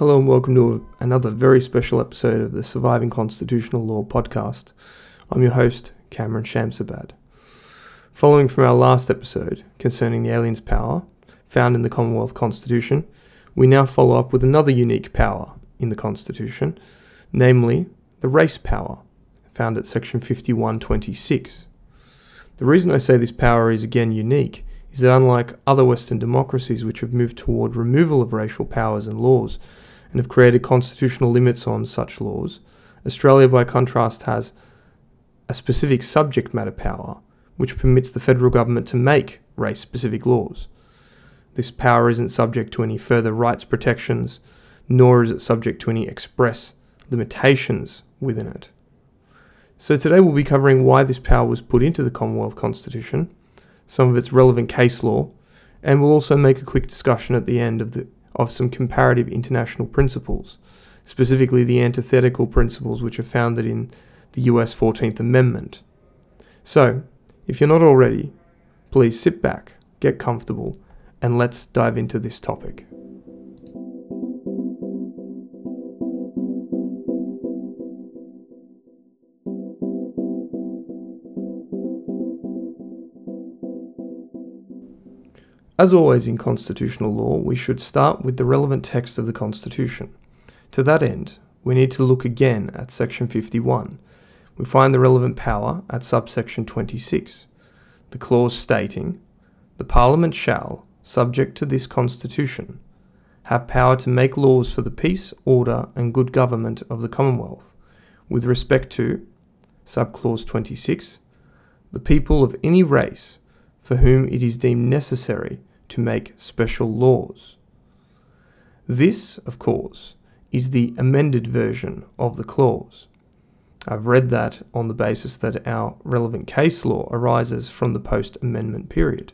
Hello and welcome to another very special episode of the Surviving Constitutional Law podcast. I'm your host, Cameron Shamsabad. Following from our last episode concerning the alien's power found in the Commonwealth Constitution, we now follow up with another unique power in the Constitution, namely the race power, found at section 5126. The reason I say this power is again unique is that unlike other Western democracies which have moved toward removal of racial powers and laws, and have created constitutional limits on such laws, Australia, by contrast, has a specific subject matter power which permits the federal government to make race specific laws. This power isn't subject to any further rights protections, nor is it subject to any express limitations within it. So, today we'll be covering why this power was put into the Commonwealth Constitution, some of its relevant case law, and we'll also make a quick discussion at the end of the of some comparative international principles, specifically the antithetical principles which are founded in the US 14th Amendment. So, if you're not already, please sit back, get comfortable, and let's dive into this topic. As always in constitutional law, we should start with the relevant text of the Constitution. To that end, we need to look again at section 51. We find the relevant power at subsection 26, the clause stating, The Parliament shall, subject to this Constitution, have power to make laws for the peace, order, and good government of the Commonwealth, with respect to, subclause 26, the people of any race for whom it is deemed necessary to make special laws. This, of course, is the amended version of the clause. I've read that on the basis that our relevant case law arises from the post amendment period.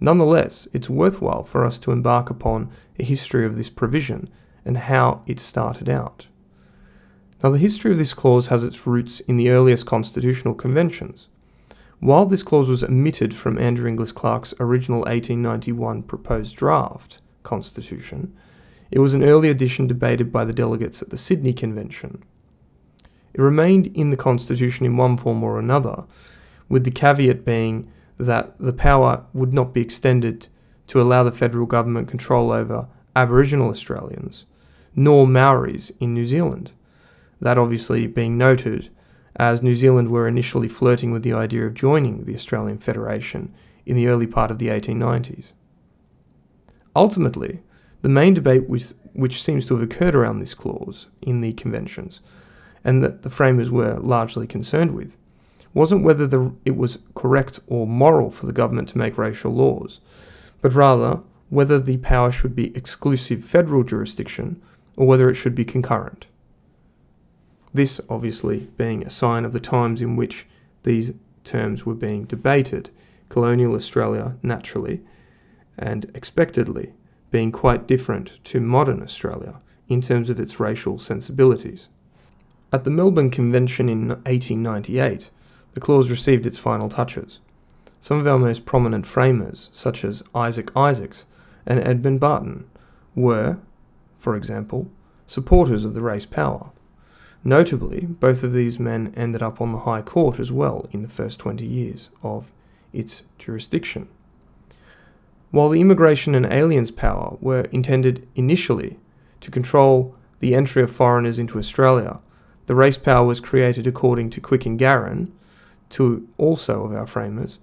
Nonetheless, it's worthwhile for us to embark upon a history of this provision and how it started out. Now, the history of this clause has its roots in the earliest constitutional conventions. While this clause was omitted from Andrew Inglis Clark's original 1891 proposed draft constitution, it was an early addition debated by the delegates at the Sydney Convention. It remained in the Constitution in one form or another, with the caveat being that the power would not be extended to allow the federal government control over Aboriginal Australians, nor Maoris in New Zealand. That obviously being noted as New Zealand were initially flirting with the idea of joining the Australian Federation in the early part of the 1890s. Ultimately, the main debate which, which seems to have occurred around this clause in the conventions, and that the framers were largely concerned with, wasn't whether the, it was correct or moral for the government to make racial laws, but rather whether the power should be exclusive federal jurisdiction or whether it should be concurrent. This obviously being a sign of the times in which these terms were being debated, colonial Australia naturally and expectedly being quite different to modern Australia in terms of its racial sensibilities. At the Melbourne Convention in 1898, the clause received its final touches. Some of our most prominent framers, such as Isaac Isaacs and Edmund Barton, were, for example, supporters of the race power. Notably, both of these men ended up on the High Court as well in the first 20 years of its jurisdiction. While the immigration and aliens power were intended initially to control the entry of foreigners into Australia, the race power was created according to Quick and Garran, two also of our framers,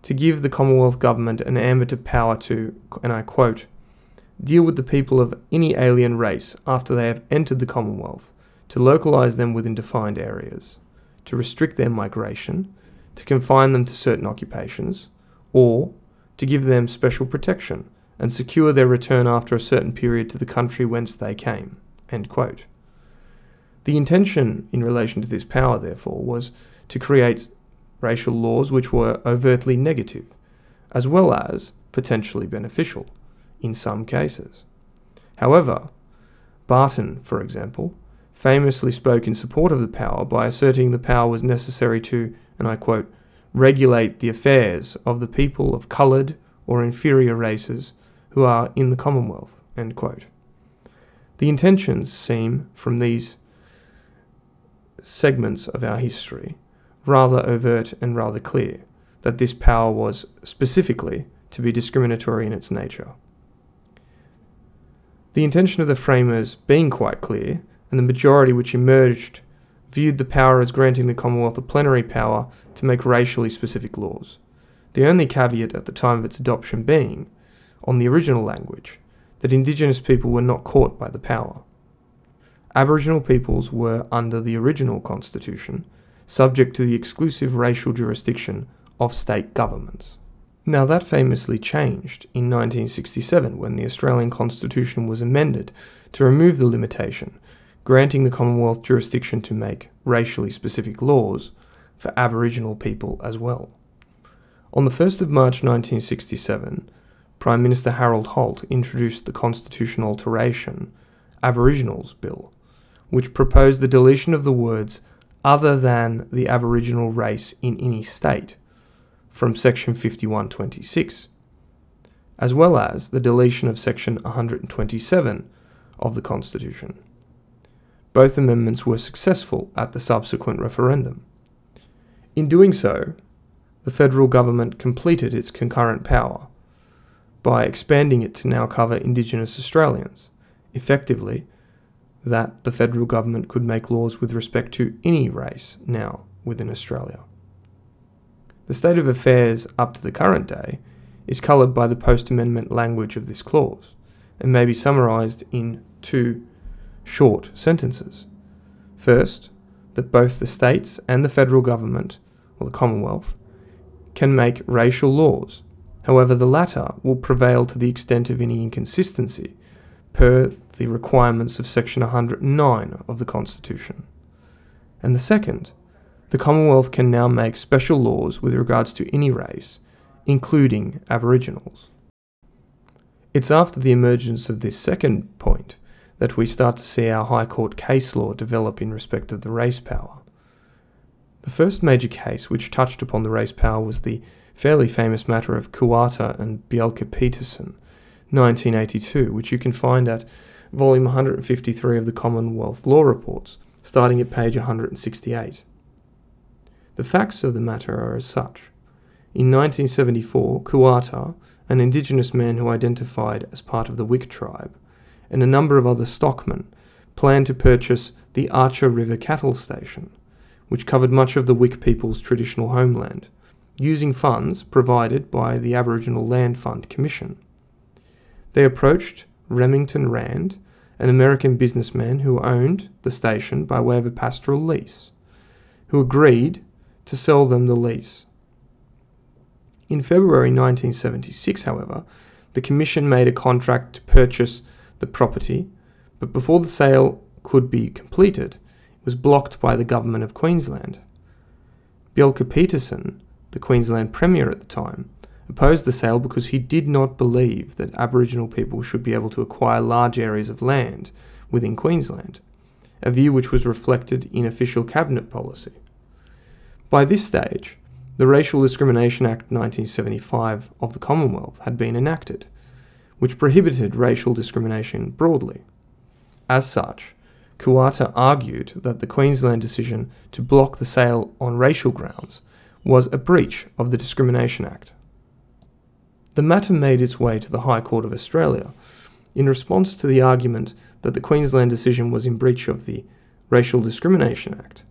to give the Commonwealth Government an ambit of power to, and I quote, deal with the people of any alien race after they have entered the Commonwealth to localize them within defined areas, to restrict their migration, to confine them to certain occupations, or to give them special protection and secure their return after a certain period to the country whence they came. The intention in relation to this power, therefore, was to create racial laws which were overtly negative, as well as potentially beneficial in some cases. However, Barton, for example, famously spoke in support of the power by asserting the power was necessary to, and I quote, regulate the affairs of the people of coloured or inferior races who are in the Commonwealth. End quote. The intentions seem, from these segments of our history, rather overt and rather clear that this power was specifically to be discriminatory in its nature. The intention of the framers being quite clear, and the majority which emerged viewed the power as granting the Commonwealth a plenary power to make racially specific laws, the only caveat at the time of its adoption being, on the original language, that Indigenous people were not caught by the power. Aboriginal peoples were, under the original Constitution, subject to the exclusive racial jurisdiction of state governments. Now, that famously changed in 1967 when the Australian Constitution was amended to remove the limitation, granting the Commonwealth jurisdiction to make racially specific laws for Aboriginal people as well. On the 1st of March 1967, Prime Minister Harold Holt introduced the constitutional alteration, Aboriginals Bill, which proposed the deletion of the words other than the Aboriginal race in any state from section 5126, as well as the deletion of section 127 of the Constitution. Both amendments were successful at the subsequent referendum. In doing so, the federal government completed its concurrent power by expanding it to now cover Indigenous Australians, effectively, that the federal government could make laws with respect to any race now within Australia. The state of affairs up to the current day is coloured by the post amendment language of this clause and may be summarised in two short sentences. First, that both the states and the federal government, or the Commonwealth, can make racial laws. However, the latter will prevail to the extent of any inconsistency, per the requirements of Section 109 of the Constitution. And the second, the Commonwealth can now make special laws with regards to any race, including Aboriginals. It's after the emergence of this second point that we start to see our High Court case law develop in respect of the race power. The first major case which touched upon the race power was the fairly famous matter of Koowarta and Bjelke Petersen, 1982, which you can find at volume 153 of the Commonwealth Law Reports, starting at page 168. The facts of the matter are as such. In 1974, Koowarta, an indigenous man who identified as part of the Wik tribe, and a number of other stockmen planned to purchase the Archer River Cattle Station, which covered much of the Wik people's traditional homeland, using funds provided by the Aboriginal Land Fund Commission. They approached Remington Rand, an American businessman who owned the station by way of a pastoral lease, who agreed to sell them the lease. In February 1976, however, the Commission made a contract to purchase the property, but before the sale could be completed, it was blocked by the Government of Queensland. Bjelke Petersen, the Queensland Premier at the time, opposed the sale because he did not believe that Aboriginal people should be able to acquire large areas of land within Queensland, a view which was reflected in official cabinet policy. By this stage, the Racial Discrimination Act 1975 of the Commonwealth had been enacted, which prohibited racial discrimination broadly. As such, Koowarta argued that the Queensland decision to block the sale on racial grounds was a breach of the Discrimination Act. The matter made its way to the High Court of Australia in response to the argument that the Queensland decision was in breach of the Racial Discrimination Act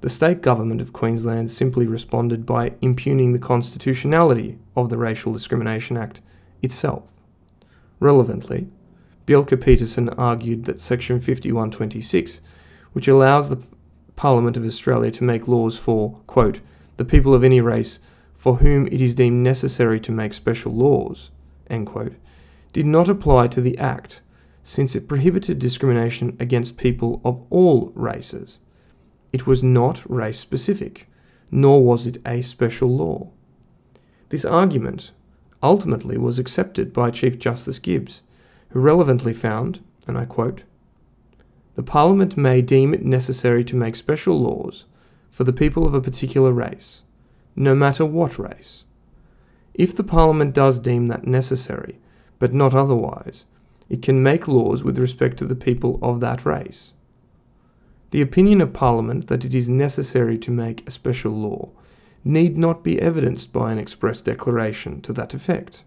the state government of Queensland simply responded by impugning the constitutionality of the Racial Discrimination Act itself. Relevantly, Bjelke Petersen argued that Section 5126, which allows the Parliament of Australia to make laws for, quote, the people of any race for whom it is deemed necessary to make special laws, quote, did not apply to the Act, since it prohibited discrimination against people of all races it was not race specific, nor was it a special law. This argument ultimately was accepted by Chief Justice Gibbs, who relevantly found, and I quote, The Parliament may deem it necessary to make special laws for the people of a particular race, no matter what race. If the Parliament does deem that necessary, but not otherwise, it can make laws with respect to the people of that race. The opinion of Parliament that it is necessary to make a special law need not be evidenced by an express declaration to that effect.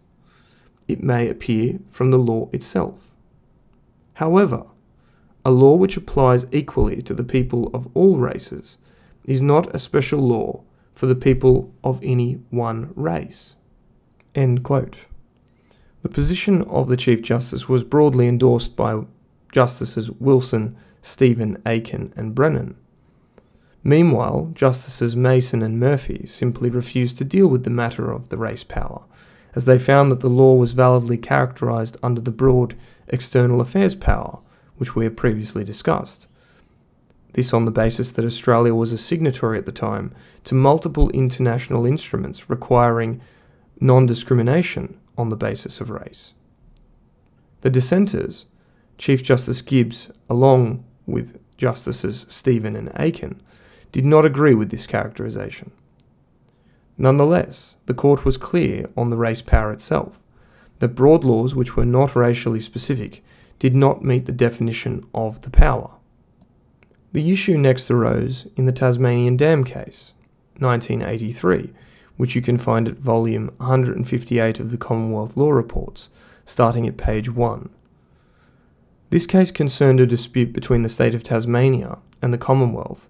It may appear from the law itself. However, a law which applies equally to the people of all races is not a special law for the people of any one race. The position of the Chief Justice was broadly endorsed by Justices Wilson, Stephen, Aickin, and Brennan. Meanwhile, Justices Mason and Murphy simply refused to deal with the matter of the race power, as they found that the law was validly characterised under the broad external affairs power, which we have previously discussed. This on the basis that Australia was a signatory at the time to multiple international instruments requiring non discrimination on the basis of race. The dissenters, Chief Justice Gibbs, along with Justices Stephen and Aickin, did not agree with this characterization. Nonetheless, the court was clear on the race power itself that broad laws which were not racially specific did not meet the definition of the power. The issue next arose in the Tasmanian Dam case, 1983, which you can find at volume 158 of the Commonwealth Law Reports, starting at page 1. This case concerned a dispute between the state of Tasmania and the Commonwealth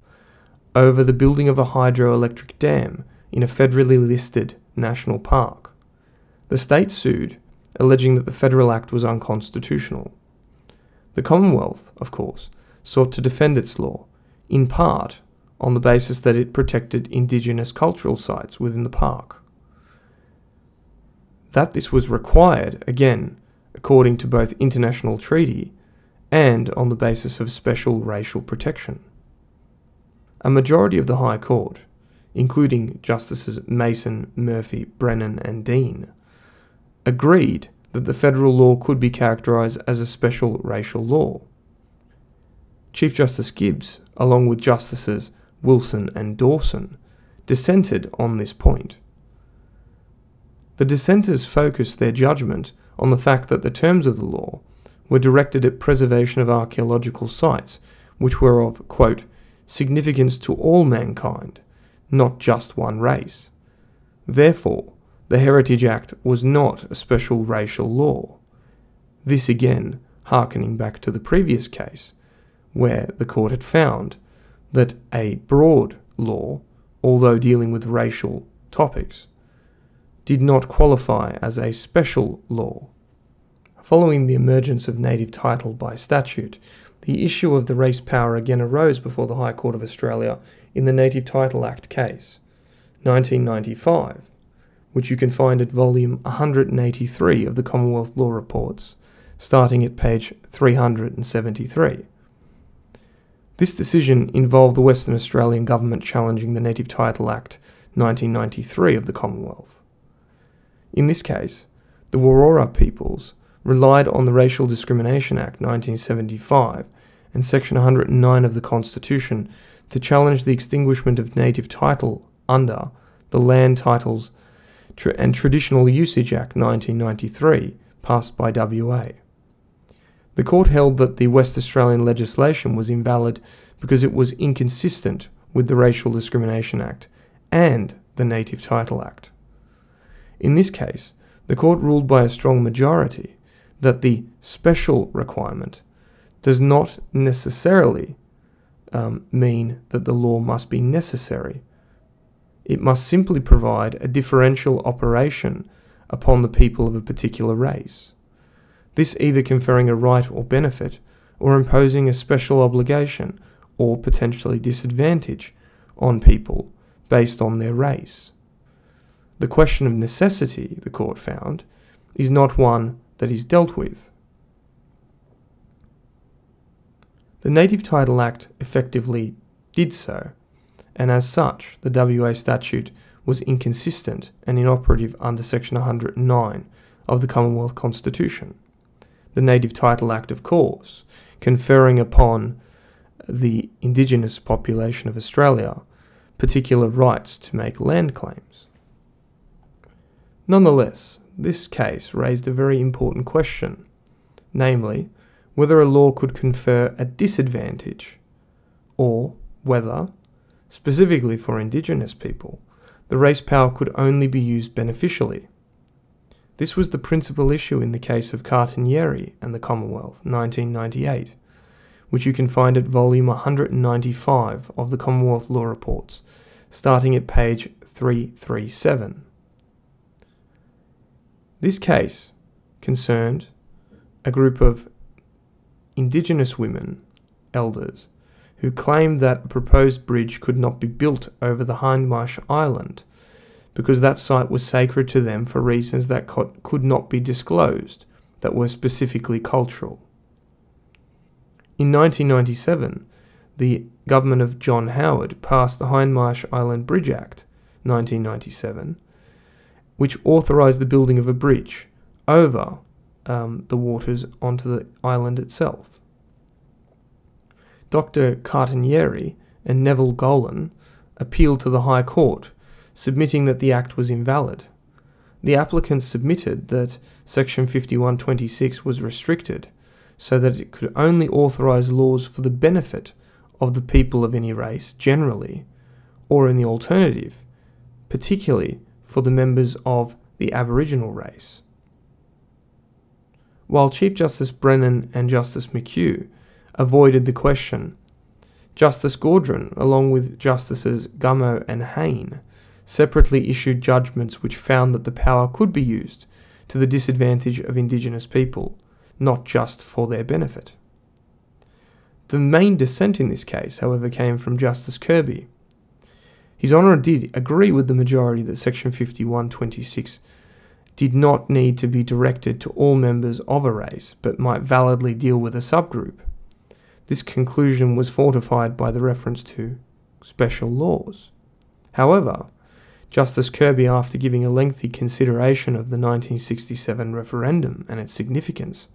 over the building of a hydroelectric dam in a federally listed national park. The state sued, alleging that the Federal Act was unconstitutional. The Commonwealth, of course, sought to defend its law, in part on the basis that it protected indigenous cultural sites within the park. That this was required, again, according to both international treaty and on the basis of special racial protection. A majority of the High Court, including Justices Mason, Murphy, Brennan, and Deane, agreed that the federal law could be characterized as a special racial law. Chief Justice Gibbs, along with Justices Wilson, and Dawson, dissented on this point. The dissenters focused their judgment on the fact that the terms of the law were directed at preservation of archaeological sites, which were of, quote, significance to all mankind, not just one race. Therefore, the Heritage Act was not a special racial law. This again, hearkening back to the previous case, where the court had found that a broad law, although dealing with racial topics, did not qualify as a special law. Following the emergence of native title by statute, the issue of the race power again arose before the High Court of Australia in the Native Title Act case, 1995, which you can find at volume 183 of the Commonwealth Law Reports, starting at page 373. This decision involved the Western Australian government challenging the Native Title Act 1993 of the Commonwealth. In this case, the Wororra peoples relied on the Racial Discrimination Act 1975 and Section 109 of the Constitution to challenge the extinguishment of native title under the Land Titles and Traditional Usage Act 1993, passed by WA. The court held that the West Australian legislation was invalid because it was inconsistent with the Racial Discrimination Act and the Native Title Act. In this case, the court ruled by a strong majority that the special requirement does not necessarily um, mean that the law must be necessary. It must simply provide a differential operation upon the people of a particular race this either conferring a right or benefit, or imposing a special obligation or potentially disadvantage on people based on their race. The question of necessity, the court found, is not one that is dealt with. The Native Title Act effectively did so, and as such, the WA statute was inconsistent and inoperative under Section 109 of the Commonwealth Constitution the Native Title Act, of course, conferring upon the indigenous population of Australia particular rights to make land claims. Nonetheless, this case raised a very important question namely, whether a law could confer a disadvantage, or whether, specifically for Indigenous people, the race power could only be used beneficially. This was the principal issue in the case of Kartinyeri and the Commonwealth, 1998, which you can find at volume 195 of the Commonwealth Law Reports, starting at page 337. This case concerned a group of Indigenous women, elders, who claimed that a proposed bridge could not be built over the Hindmarsh Island because that site was sacred to them for reasons that could not be disclosed, that were specifically cultural. In 1997, the government of John Howard passed the Hindmarsh Island Bridge Act, 1997, which authorised the building of a bridge over um, the waters onto the island itself. Dr. Kartinyeri and Neville Gollan appealed to the High Court, submitting that the act was invalid. The applicants submitted that Section 5126 was restricted so that it could only authorise laws for the benefit of the people of any race generally, or in the alternative, particularly for the members of the Aboriginal race. While Chief Justice Brennan and Justice McHugh avoided the question, Justice Gaudron, along with Justices Gummow and Hayne, separately issued judgments which found that the power could be used to the disadvantage of Indigenous people, not just for their benefit. The main dissent in this case, however, came from Justice Kirby. His Honour did agree with the majority that Section 5126 did not need to be directed to all members of a race, but might validly deal with a subgroup. This conclusion was fortified by the reference to special laws. However, Justice Kirby, after giving a lengthy consideration of the 1967 referendum and its significance,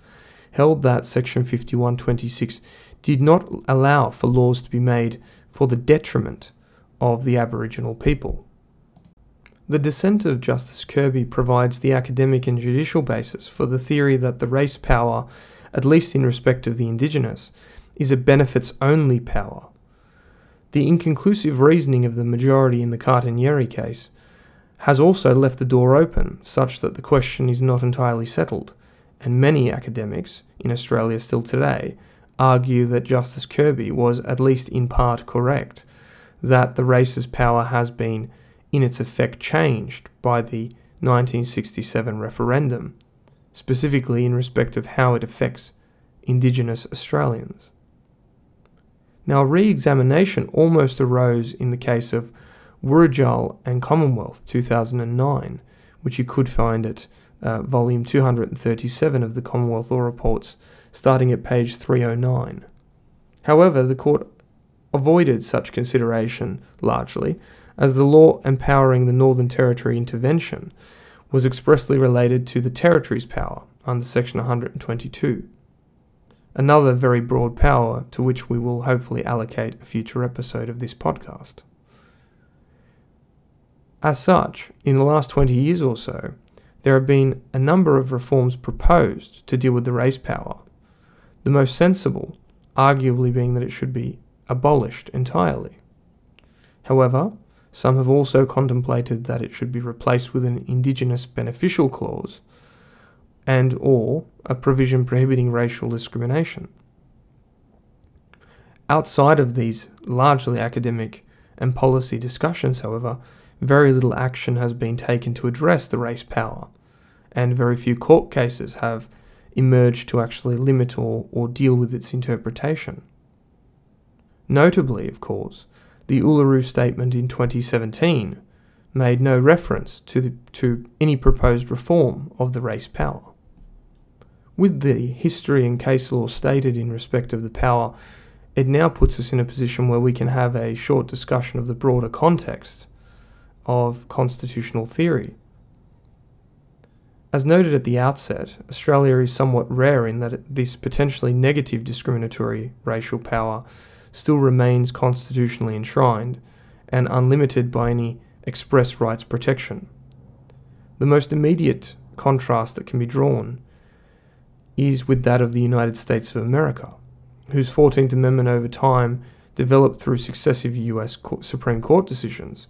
held that Section 5126 did not allow for laws to be made for the detriment of the Aboriginal people. The dissent of Justice Kirby provides the academic and judicial basis for the theory that the race power, at least in respect of the Indigenous, is a benefits only power. The inconclusive reasoning of the majority in the Kartinyeri case has also left the door open, such that the question is not entirely settled, and many academics, in Australia still today, argue that Justice Kirby was at least in part correct, that the race's power has been in its effect changed by the 1967 referendum, specifically in respect of how it affects Indigenous Australians. Now, re examination almost arose in the case of Wurridjal and Commonwealth 2009, which you could find at uh, volume 237 of the Commonwealth Law Reports, starting at page 309. However, the court avoided such consideration largely as the law empowering the Northern Territory intervention was expressly related to the Territory's power under Section 122. Another very broad power to which we will hopefully allocate a future episode of this podcast. As such, in the last 20 years or so, there have been a number of reforms proposed to deal with the race power, the most sensible arguably being that it should be abolished entirely. However, some have also contemplated that it should be replaced with an indigenous beneficial clause and or a provision prohibiting racial discrimination. Outside of these largely academic and policy discussions, however, very little action has been taken to address the race power, and very few court cases have emerged to actually limit or, or deal with its interpretation. Notably, of course, the Uluru Statement in 2017 made no reference to, the, to any proposed reform of the race power. With the history and case law stated in respect of the power, it now puts us in a position where we can have a short discussion of the broader context of constitutional theory. As noted at the outset, Australia is somewhat rare in that this potentially negative discriminatory racial power still remains constitutionally enshrined and unlimited by any express rights protection. The most immediate contrast that can be drawn is with that of the United States of America, whose 14th Amendment over time developed through successive US Supreme Court decisions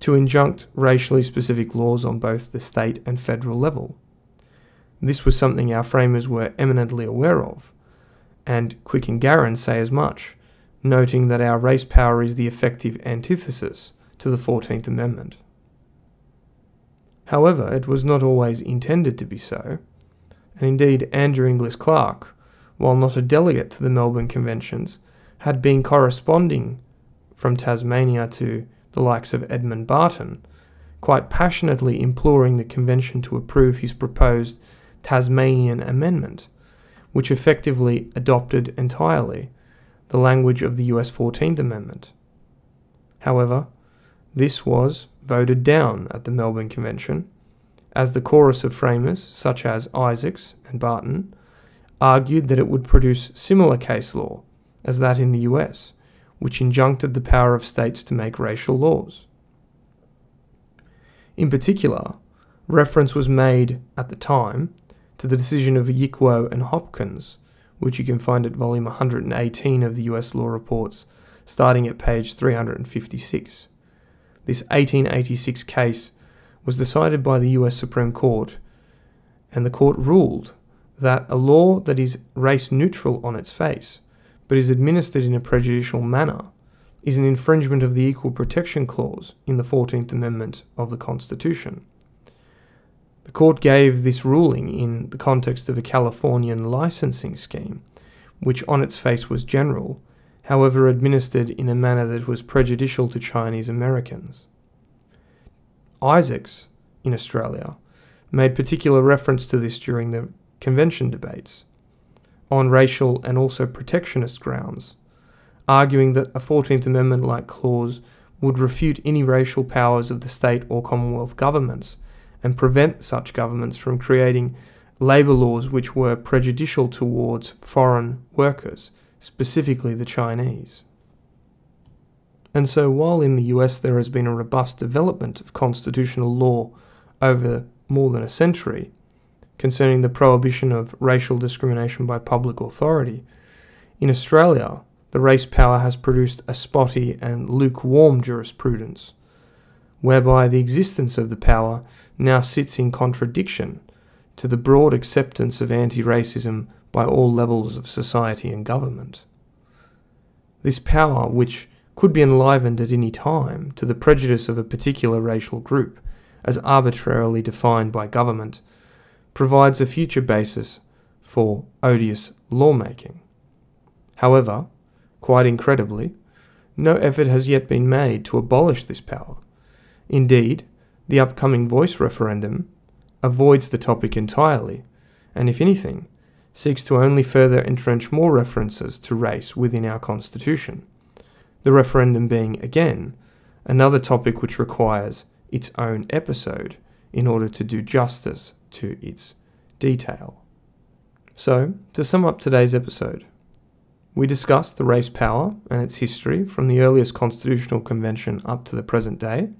to injunct racially specific laws on both the state and federal level. This was something our framers were eminently aware of, and Quick and Garran say as much, noting that our race power is the effective antithesis to the 14th Amendment. However, it was not always intended to be so, and indeed Andrew Inglis Clark, while not a delegate to the Melbourne Conventions, had been corresponding from Tasmania to the likes of Edmund Barton, quite passionately imploring the convention to approve his proposed Tasmanian Amendment, which effectively adopted entirely the language of the US 14th Amendment. However, this was voted down at the Melbourne Convention, as the chorus of framers, such as Isaacs and Barton, argued that it would produce similar case law as that in the US, which injuncted the power of states to make racial laws. In particular, reference was made at the time to the decision of Yick Wo and Hopkins, which you can find at volume 118 of the US Law Reports, starting at page 356. This 1886 case was decided by the US Supreme Court, and the court ruled that a law that is race neutral on its face but is administered in a prejudicial manner, is an infringement of the Equal Protection Clause in the 14th Amendment of the Constitution. The court gave this ruling in the context of a Californian licensing scheme, which on its face was general, however, administered in a manner that was prejudicial to Chinese Americans. Isaacs, in Australia, made particular reference to this during the convention debates on racial and also protectionist grounds, arguing that a 14th Amendment like clause would refute any racial powers of the state or Commonwealth governments and prevent such governments from creating labour laws which were prejudicial towards foreign workers, specifically the Chinese. And so, while in the US there has been a robust development of constitutional law over more than a century, concerning the prohibition of racial discrimination by public authority. In Australia, the race power has produced a spotty and lukewarm jurisprudence, whereby the existence of the power now sits in contradiction to the broad acceptance of anti racism by all levels of society and government. This power, which could be enlivened at any time to the prejudice of a particular racial group, as arbitrarily defined by government, provides a future basis for odious lawmaking. However, quite incredibly, no effort has yet been made to abolish this power. Indeed, the upcoming voice referendum avoids the topic entirely, and if anything, seeks to only further entrench more references to race within our Constitution. The referendum being, again, another topic which requires its own episode in order to do justice to its detail. So, to sum up today's episode, we discussed the race power and its history from the earliest constitutional convention up to the present day.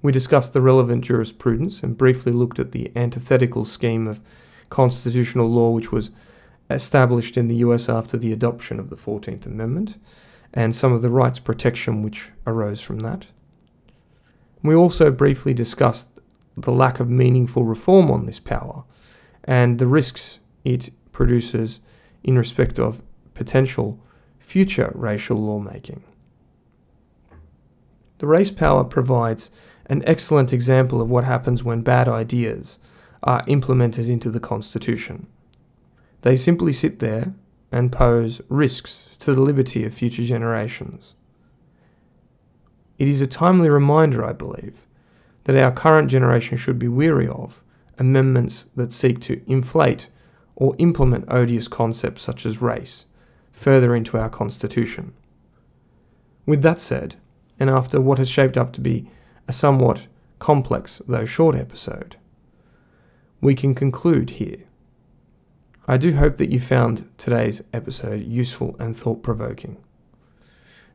We discussed the relevant jurisprudence and briefly looked at the antithetical scheme of constitutional law which was established in the US after the adoption of the 14th Amendment and some of the rights protection which arose from that. We also briefly discussed the lack of meaningful reform on this power and the risks it produces in respect of potential future racial lawmaking. The race power provides an excellent example of what happens when bad ideas are implemented into the Constitution. They simply sit there and pose risks to the liberty of future generations. It is a timely reminder, I believe, that our current generation should be weary of amendments that seek to inflate or implement odious concepts such as race further into our Constitution. With that said, and after what has shaped up to be a somewhat complex though short episode, we can conclude here. I do hope that you found today's episode useful and thought provoking.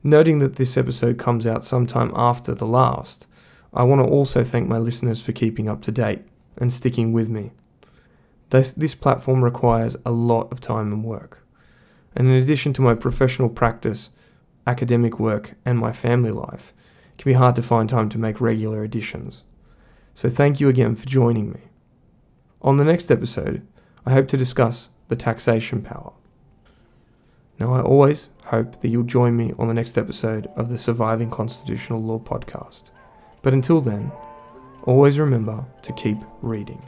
Noting that this episode comes out sometime after the last, I want to also thank my listeners for keeping up to date and sticking with me. This, this platform requires a lot of time and work. And in addition to my professional practice, academic work, and my family life, can be hard to find time to make regular editions. So thank you again for joining me. On the next episode, I hope to discuss the taxation power. Now, I always hope that you'll join me on the next episode of the Surviving Constitutional Law podcast. But until then, always remember to keep reading.